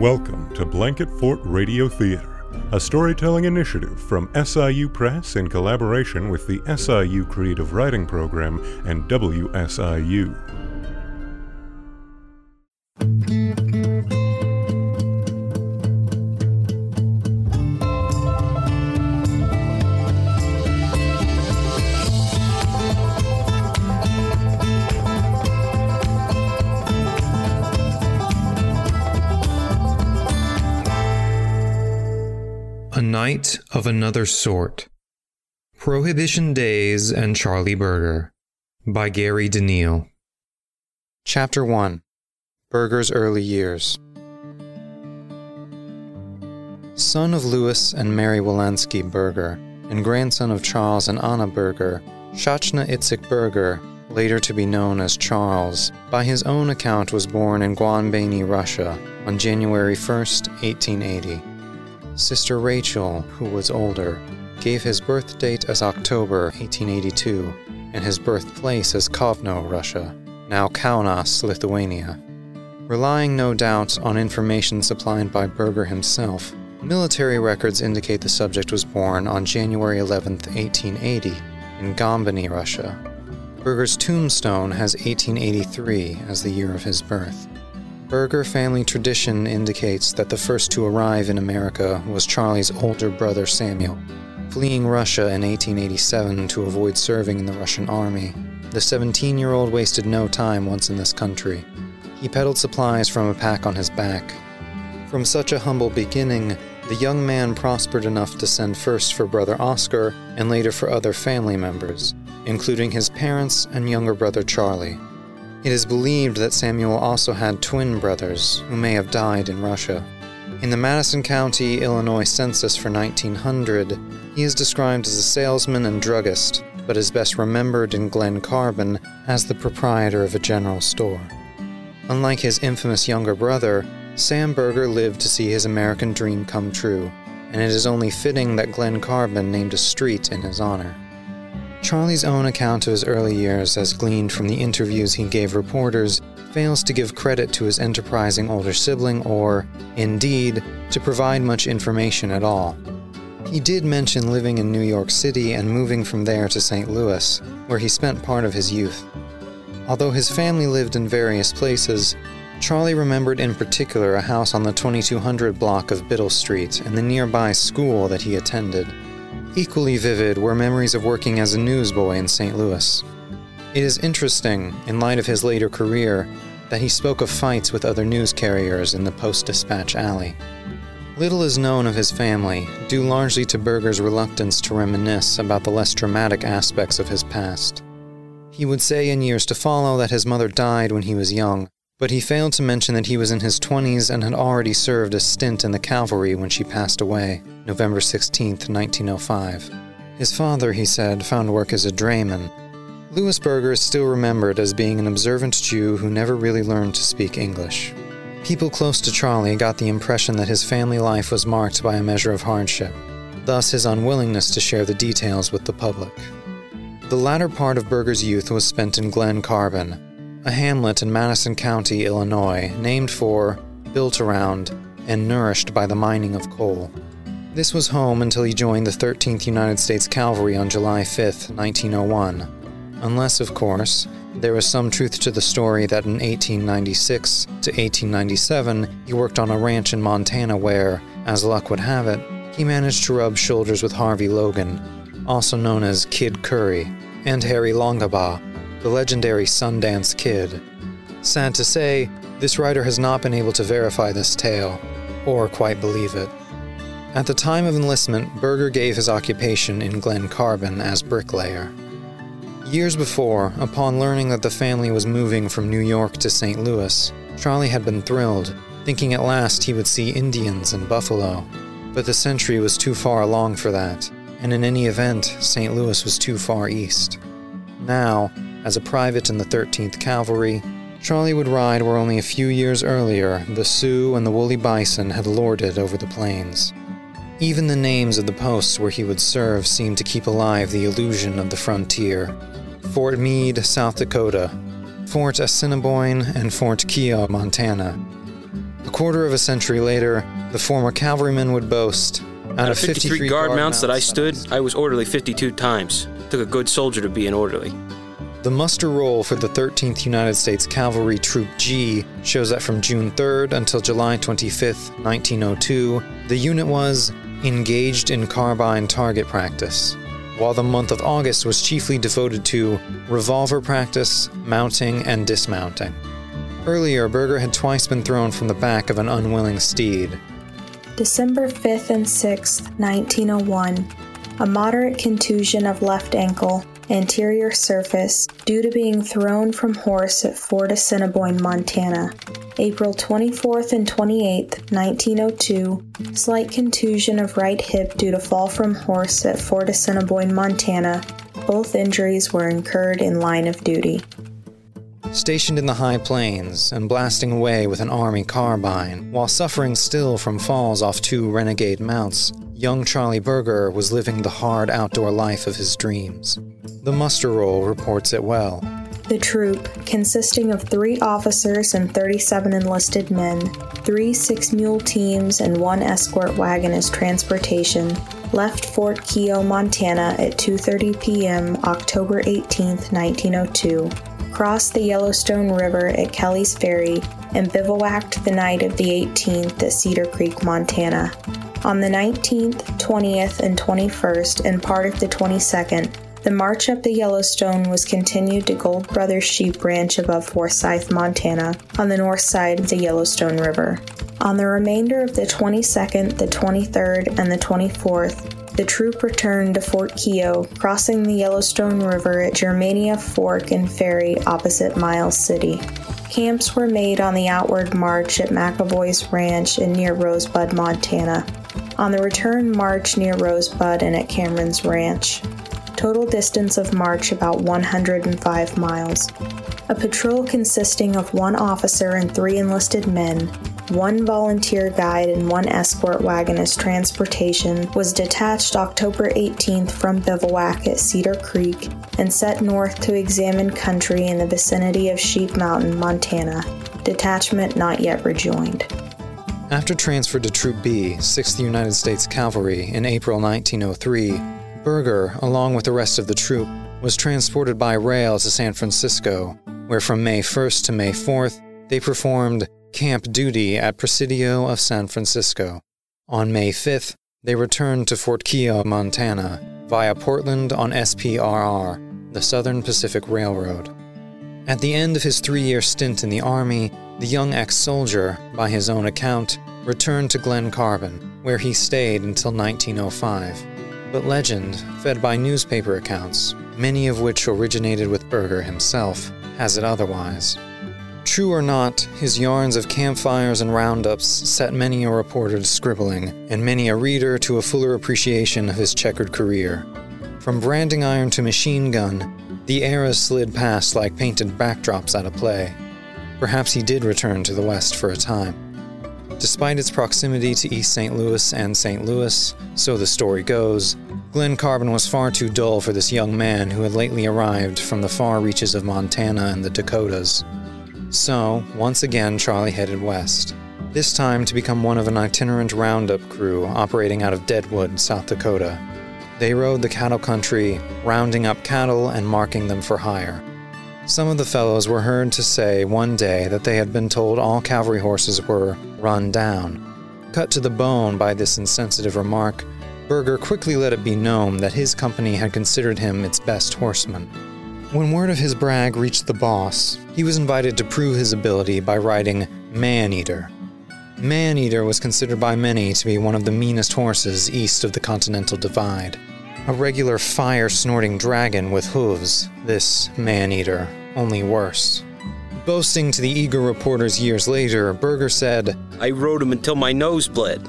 Welcome to Blanket Fort Radio Theater, a storytelling initiative from SIU Press in collaboration with the SIU Creative Writing Program and WSIU. Another Sort Prohibition Days and Charlie Birger by Gary DeNeal. Chapter 1 Birger's Early Years. Son of Louis and Mary Wolanski Birger, and grandson of Charles and Anna Birger, Shachna Itzik Birger, later to be known as Charles, by his own account was born in Guanbani, Russia, on January 1, 1880. Sister Rachel, who was older, gave his birth date as October 1882 and his birthplace as Kovno, Russia, now Kaunas, Lithuania. Relying no doubt on information supplied by Birger himself, military records indicate the subject was born on January 11, 1880, in Gombany, Russia. Birger's tombstone has 1883 as the year of his birth. Birger family tradition indicates that the first to arrive in America was Charlie's older brother Samuel. Fleeing Russia in 1887 to avoid serving in the Russian army, the 17 year old wasted no time once in this country. He peddled supplies from a pack on his back. From such a humble beginning, the young man prospered enough to send first for brother Oscar and later for other family members, including his parents and younger brother Charlie. It is believed that Samuel also had twin brothers who may have died in Russia. In the Madison County, Illinois census for 1900, he is described as a salesman and druggist, but is best remembered in Glen Carbon as the proprietor of a general store. Unlike his infamous younger brother, Sam Birger lived to see his American dream come true, and it is only fitting that Glen Carbon named a street in his honor. Charlie's own account of his early years, as gleaned from the interviews he gave reporters, fails to give credit to his enterprising older sibling or, indeed, to provide much information at all. He did mention living in New York City and moving from there to St. Louis, where he spent part of his youth. Although his family lived in various places, Charlie remembered in particular a house on the 2200 block of Biddle Street and the nearby school that he attended. Equally vivid were memories of working as a newsboy in St. Louis. It is interesting, in light of his later career, that he spoke of fights with other news carriers in the Post Dispatch Alley. Little is known of his family, due largely to Birger's reluctance to reminisce about the less dramatic aspects of his past. He would say in years to follow that his mother died when he was young, but he failed to mention that he was in his 20s and had already served a stint in the cavalry when she passed away, November 16, 1905. His father, he said, found work as a drayman. Louis Birger is still remembered as being an observant Jew who never really learned to speak English. People close to Charlie got the impression that his family life was marked by a measure of hardship, thus, his unwillingness to share the details with the public. The latter part of Birger's youth was spent in Glen Carbon, a hamlet in Madison County, Illinois, named for, built around, and nourished by the mining of coal. This was home until he joined the 13th United States Cavalry on July 5, 1901. Unless, of course, there was some truth to the story that in 1896 to 1897 he worked on a ranch in Montana where, as luck would have it, he managed to rub shoulders with Harvey Logan, also known as Kid Curry, and Harry Longabaugh, the legendary Sundance Kid. Sad to say, this writer has not been able to verify this tale, or quite believe it. At the time of enlistment, Birger gave his occupation in Glen Carbon as bricklayer. Years before, upon learning that the family was moving from New York to St. Louis, Charlie had been thrilled, thinking at last he would see Indians and buffalo. But the century was too far along for that, and in any event, St. Louis was too far east. Now, as a private in the 13th Cavalry, Charlie would ride where only a few years earlier the Sioux and the woolly bison had lorded over the plains. Even the names of the posts where he would serve seemed to keep alive the illusion of the frontier Fort Meade, South Dakota, Fort Assiniboine, and Fort Keogh, Montana. A quarter of a century later, the former cavalryman would boast Out of 53 guard mounts that I stood, I was orderly 52 times. Took a good soldier to be an orderly. The muster roll for the 13th United States Cavalry Troop G shows that from June 3rd until July 25th, 1902, the unit was engaged in carbine target practice, while the month of August was chiefly devoted to revolver practice, mounting, and dismounting. Earlier, Birger had twice been thrown from the back of an unwilling steed. December 5th and 6th, 1901. A moderate contusion of left ankle, anterior surface, due to being thrown from horse at Fort Assiniboine, Montana. April 24th and 28th, 1902. Slight contusion of right hip due to fall from horse at Fort Assiniboine, Montana. Both injuries were incurred in line of duty. Stationed in the high plains and blasting away with an army carbine, while suffering still from falls off two renegade mounts, young Charlie Birger was living the hard outdoor life of his dreams. The muster roll reports it well. The troop, consisting of three officers and 37 enlisted men, three six mule teams, and one escort wagon as transportation, left Fort Keogh, Montana at 2:30 p.m. October 18, 1902, crossed the Yellowstone River at Kelly's Ferry, and bivouacked the night of the 18th at Cedar Creek, Montana. On the 19th, 20th, and 21st, and part of the 22nd, the march up the Yellowstone was continued to Gold Brothers Sheep Ranch above Forsyth, Montana, on the north side of the Yellowstone River. On the remainder of the 22nd, the 23rd, and the 24th, the troop returned to Fort Keogh, crossing the Yellowstone River at Germania Fork and Ferry opposite Miles City. Camps were made on the outward march at McAvoy's Ranch and near Rosebud, Montana. On the return march near Rosebud and at Cameron's Ranch. Total distance of march about 105 miles. A patrol consisting of one officer and three enlisted men, one volunteer guide, and one escort wagon as transportation was detached October 18th from bivouac at Cedar Creek and set north to examine country in the vicinity of Sheep Mountain, Montana. Detachment not yet rejoined. After transfer to Troop B, 6th United States Cavalry, in April 1903, Birger, along with the rest of the troop, was transported by rail to San Francisco, where from May 1st to May 4th, they performed camp duty at Presidio of San Francisco. On May 5th, they returned to Fort Keogh, Montana, via Portland on SPRR, the Southern Pacific Railroad. At the end of his three year stint in the Army, the young ex soldier, by his own account, returned to Glen Carbon, where he stayed until 1905. But legend, fed by newspaper accounts, many of which originated with Birger himself, has it otherwise. True or not, his yarns of campfires and roundups set many a reporter to scribbling, and many a reader to a fuller appreciation of his checkered career. From branding iron to machine gun, the eras slid past like painted backdrops at a play. Perhaps he did return to the West for a time. Despite its proximity to East St. Louis and St. Louis, so the story goes, Glen Carbon was far too dull for this young man who had lately arrived from the far reaches of Montana and the Dakotas. So, once again, Charlie headed west, this time to become one of an itinerant roundup crew operating out of Deadwood, South Dakota. They rode the cattle country, rounding up cattle and marking them for hire. Some of the fellows were heard to say one day that they had been told all cavalry horses were run down. Cut to the bone by this insensitive remark, Birger quickly let it be known that his company had considered him its best horseman. When word of his brag reached the boss, he was invited to prove his ability by riding Man Eater. Man Eater was considered by many to be one of the meanest horses east of the Continental Divide. A regular fire snorting dragon with hooves, this Man Eater, only worse. Boasting to the eager reporters years later, Birger said, I rode him until my nose bled.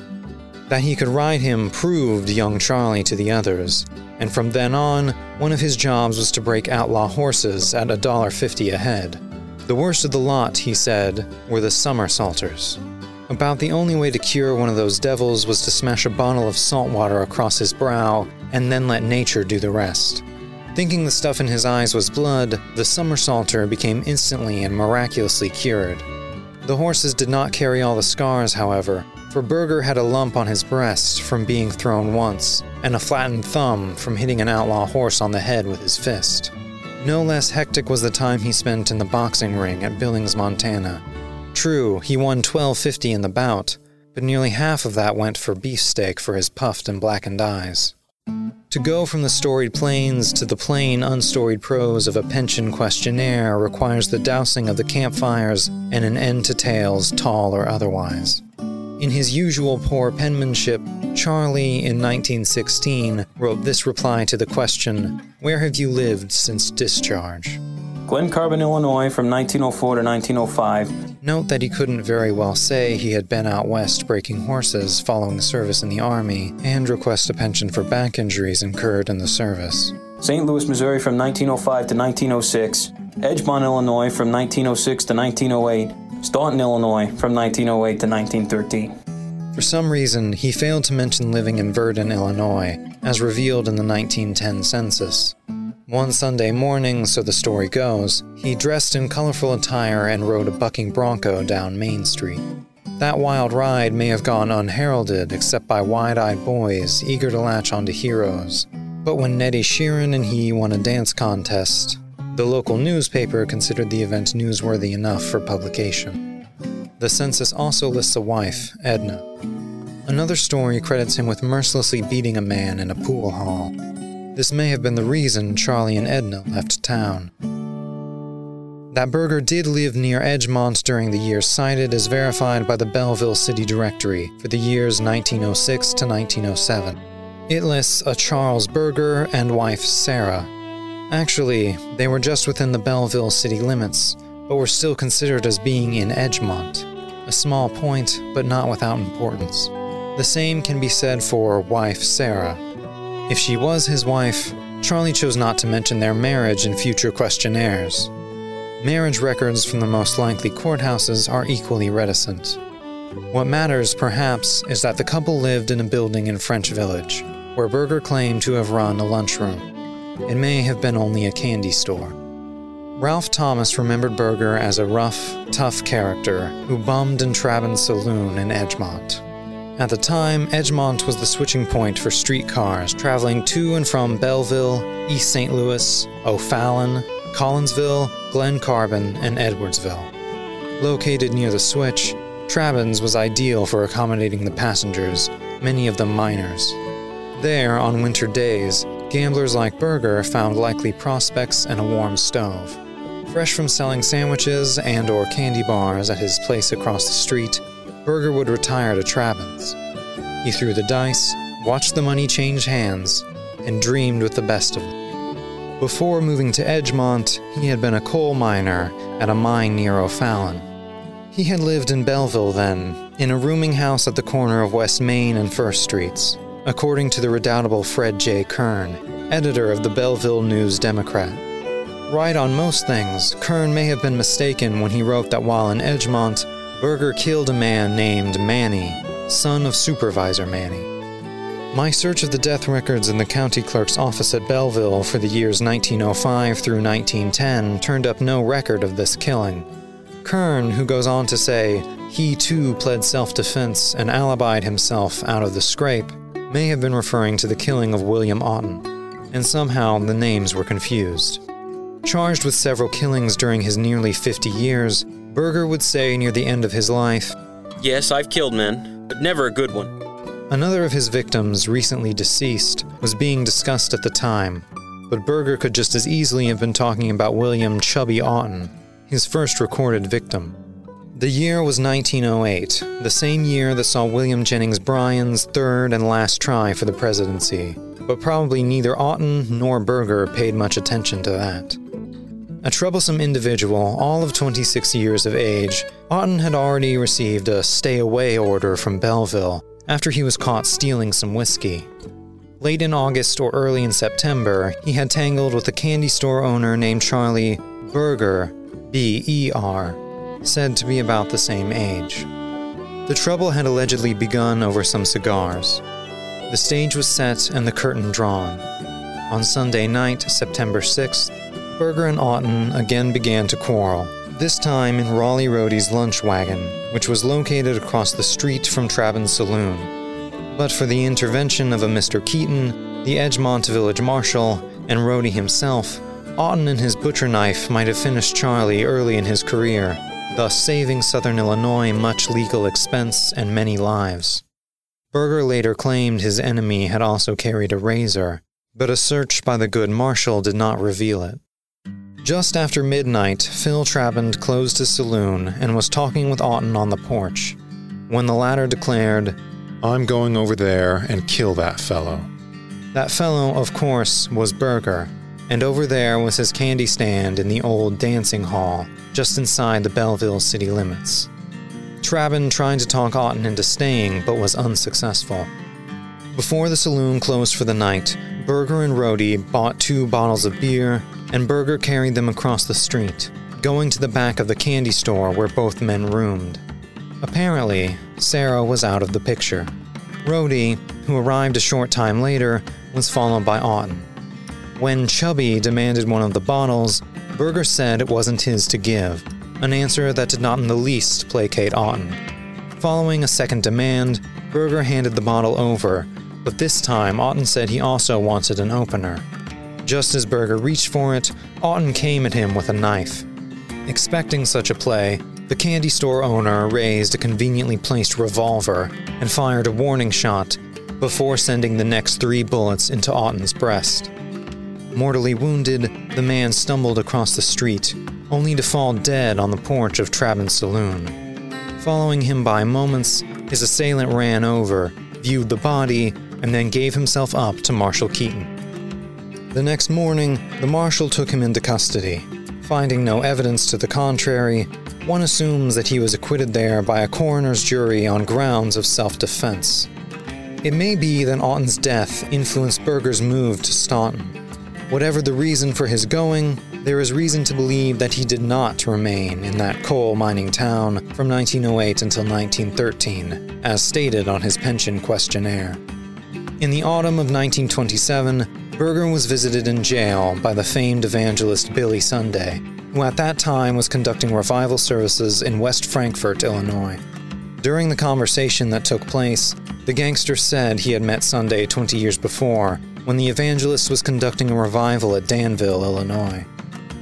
That he could ride him proved young Charlie to the others, and from then on, one of his jobs was to break outlaw horses at $1.50 a head. The worst of the lot, he said, were the somersaulters. About the only way to cure one of those devils was to smash a bottle of salt water across his brow and then let nature do the rest. Thinking the stuff in his eyes was blood, the somersaulter became instantly and miraculously cured. The horses did not carry all the scars, however, for Birger had a lump on his breast from being thrown once, and a flattened thumb from hitting an outlaw horse on the head with his fist. No less hectic was the time he spent in the boxing ring at Billings, Montana. True, he won 1250 in the bout, but nearly half of that went for beefsteak for his puffed and blackened eyes. To go from the storied plains to the plain, unstoried prose of a pension questionnaire requires the dousing of the campfires and an end to tales, tall or otherwise. In his usual poor penmanship, Charlie, in 1916, wrote this reply to the question Where have you lived since discharge? Glen Carbon, Illinois from 1904 to 1905. Note that he couldn't very well say he had been out west breaking horses following service in the Army and request a pension for back injuries incurred in the service. St. Louis, Missouri from 1905 to 1906. Edgemont, Illinois from 1906 to 1908. Staunton, Illinois from 1908 to 1913. For some reason, he failed to mention living in Virden, Illinois, as revealed in the 1910 census. One Sunday morning, so the story goes, he dressed in colorful attire and rode a bucking bronco down Main Street. That wild ride may have gone unheralded except by wide eyed boys eager to latch onto heroes. But when Nettie Sheeran and he won a dance contest, the local newspaper considered the event newsworthy enough for publication. The census also lists a wife, Edna. Another story credits him with mercilessly beating a man in a pool hall. This may have been the reason Charlie and Edna left town. That Birger did live near Edgemont during the years cited is verified by the Belleville City Directory for the years 1906 to 1907. It lists a Charles Berger and wife Sarah, Actually, they were just within the Belleville city limits, but were still considered as being in Edgemont, a small point, but not without importance. The same can be said for wife Sarah. If she was his wife, Charlie chose not to mention their marriage in future questionnaires. Marriage records from the most likely courthouses are equally reticent. What matters, perhaps, is that the couple lived in a building in French Village, where Birger claimed to have run a lunchroom. It may have been only a candy store. Ralph Thomas remembered Birger as a rough, tough character who bummed in Traben's saloon in Edgemont. At the time, Edgemont was the switching point for streetcars traveling to and from Belleville, East St. Louis, O'Fallon, Collinsville, Glen Carbon, and Edwardsville. Located near the switch, Traben's was ideal for accommodating the passengers, many of them miners. There, on winter days, Gamblers like Birger found likely prospects and a warm stove. Fresh from selling sandwiches and or candy bars at his place across the street, Birger would retire to Traben's. He threw the dice, watched the money change hands, and dreamed with the best of them. Before moving to Edgemont, he had been a coal miner at a mine near O'Fallon. He had lived in Belleville then, in a rooming house at the corner of West Main and First Streets according to the redoubtable Fred J. Kern, editor of the Belleville News Democrat. Right on most things, Kern may have been mistaken when he wrote that while in Edgemont, Birger killed a man named Manny, son of Supervisor Manny. My search of the death records in the county clerk's office at Belleville for the years 1905 through 1910 turned up no record of this killing. Kern, who goes on to say, he too pled self defense and alibied himself out of the scrape, may have been referring to the killing of William Otten, and somehow the names were confused. Charged with several killings during his nearly 50 years, Birger would say near the end of his life, Yes, I've killed men, but never a good one. Another of his victims, recently deceased, was being discussed at the time, but Birger could just as easily have been talking about William Chubby Otten, his first recorded victim. The year was 1908, the same year that saw William Jennings Bryan's third and last try for the presidency, but probably neither Otten nor Birger paid much attention to that. A troublesome individual, all of 26 years of age, Otten had already received a stay away order from Belleville after he was caught stealing some whiskey. Late in August or early in September, he had tangled with a candy store owner named Charlie Berger, B E R, said to be about the same age. The trouble had allegedly begun over some cigars. The stage was set and the curtain drawn. On Sunday night, September 6th, Birger and Otten again began to quarrel, this time in Raleigh Roadie's lunch wagon, which was located across the street from Traben's saloon. But for the intervention of a Mr. Keaton, the Edgemont village marshal, and Roadie himself, Otten and his butcher knife might have finished Charlie early in his career, thus saving Southern Illinois much legal expense and many lives. Birger later claimed his enemy had also carried a razor, but a search by the good marshal did not reveal it. Just after midnight, Phil Trabend closed his saloon and was talking with Otten on the porch, when the latter declared, I'm going over there and kill that fellow. That fellow, of course, was Birger, and over there was his candy stand in the old dancing hall, just inside the Belleville city limits. Traben tried to talk Otten into staying, but was unsuccessful. Before the saloon closed for the night, Birger and Roadie bought two bottles of beer, and Birger carried them across the street, going to the back of the candy store where both men roomed. Apparently, Sarah was out of the picture. Roadie, who arrived a short time later, was followed by Otten. When Chubby demanded one of the bottles, Birger said it wasn't his to give, an answer that did not in the least placate Otten. Following a second demand, Birger handed the bottle over, but this time Otten said he also wanted an opener. Just as Birger reached for it, Otten came at him with a knife. Expecting such a play, the candy store owner raised a conveniently placed revolver and fired a warning shot before sending the next three bullets into Otten's breast. Mortally wounded, the man stumbled across the street, only to fall dead on the porch of Traben's saloon. Following him by moments, his assailant ran over, viewed the body, and then gave himself up to Marshal Keaton. The next morning, the marshal took him into custody. Finding no evidence to the contrary, one assumes that he was acquitted there by a coroner's jury on grounds of self defense. It may be that Otten's death influenced Birger's move to Staunton. Whatever the reason for his going, there is reason to believe that he did not remain in that coal mining town from 1908 until 1913, as stated on his pension questionnaire. In the autumn of 1927, Birger was visited in jail by the famed evangelist Billy Sunday, who at that time was conducting revival services in West Frankfort, Illinois. During the conversation that took place, the gangster said he had met Sunday 20 years before when the evangelist was conducting a revival at Danville, Illinois.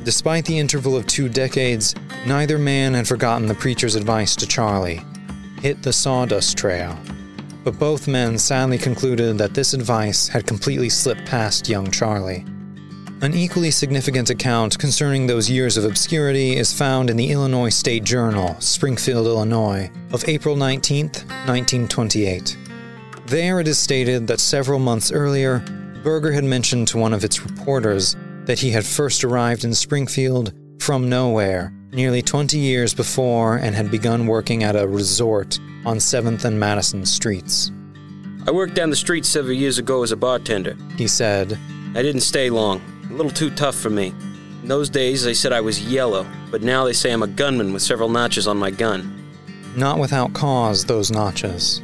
Despite the interval of two decades, neither man had forgotten the preacher's advice to Charlie hit the sawdust trail. But both men sadly concluded that this advice had completely slipped past young Charlie. An equally significant account concerning those years of obscurity is found in the Illinois State Journal, Springfield, Illinois, of April 19, 1928. There it is stated that several months earlier, Birger had mentioned to one of its reporters that he had first arrived in Springfield from nowhere nearly 20 years before and had begun working at a resort on 7th and Madison streets. I worked down the street several years ago as a bartender. He said, I didn't stay long, a little too tough for me. In those days, they said I was yellow, but now they say I'm a gunman with several notches on my gun. Not without cause, those notches.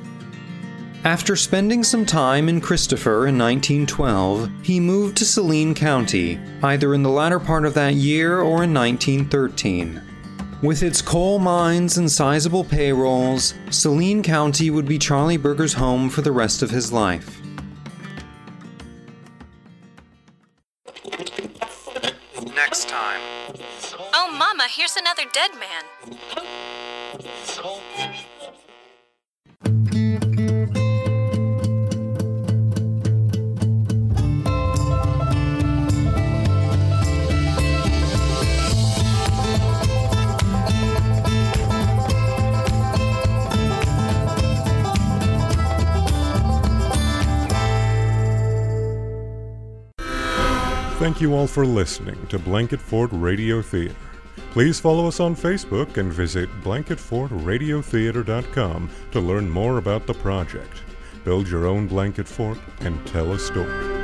After spending some time in Christopher in 1912, he moved to Saline County, either in the latter part of that year or in 1913. With its coal mines and sizable payrolls, Saline County would be Charlie Birger's home for the rest of his life. You all for listening to Blanket Fort Radio Theater. Please follow us on Facebook and visit blanketfortradiotheater.com to learn more about the project. Build your own blanket fort and tell a story.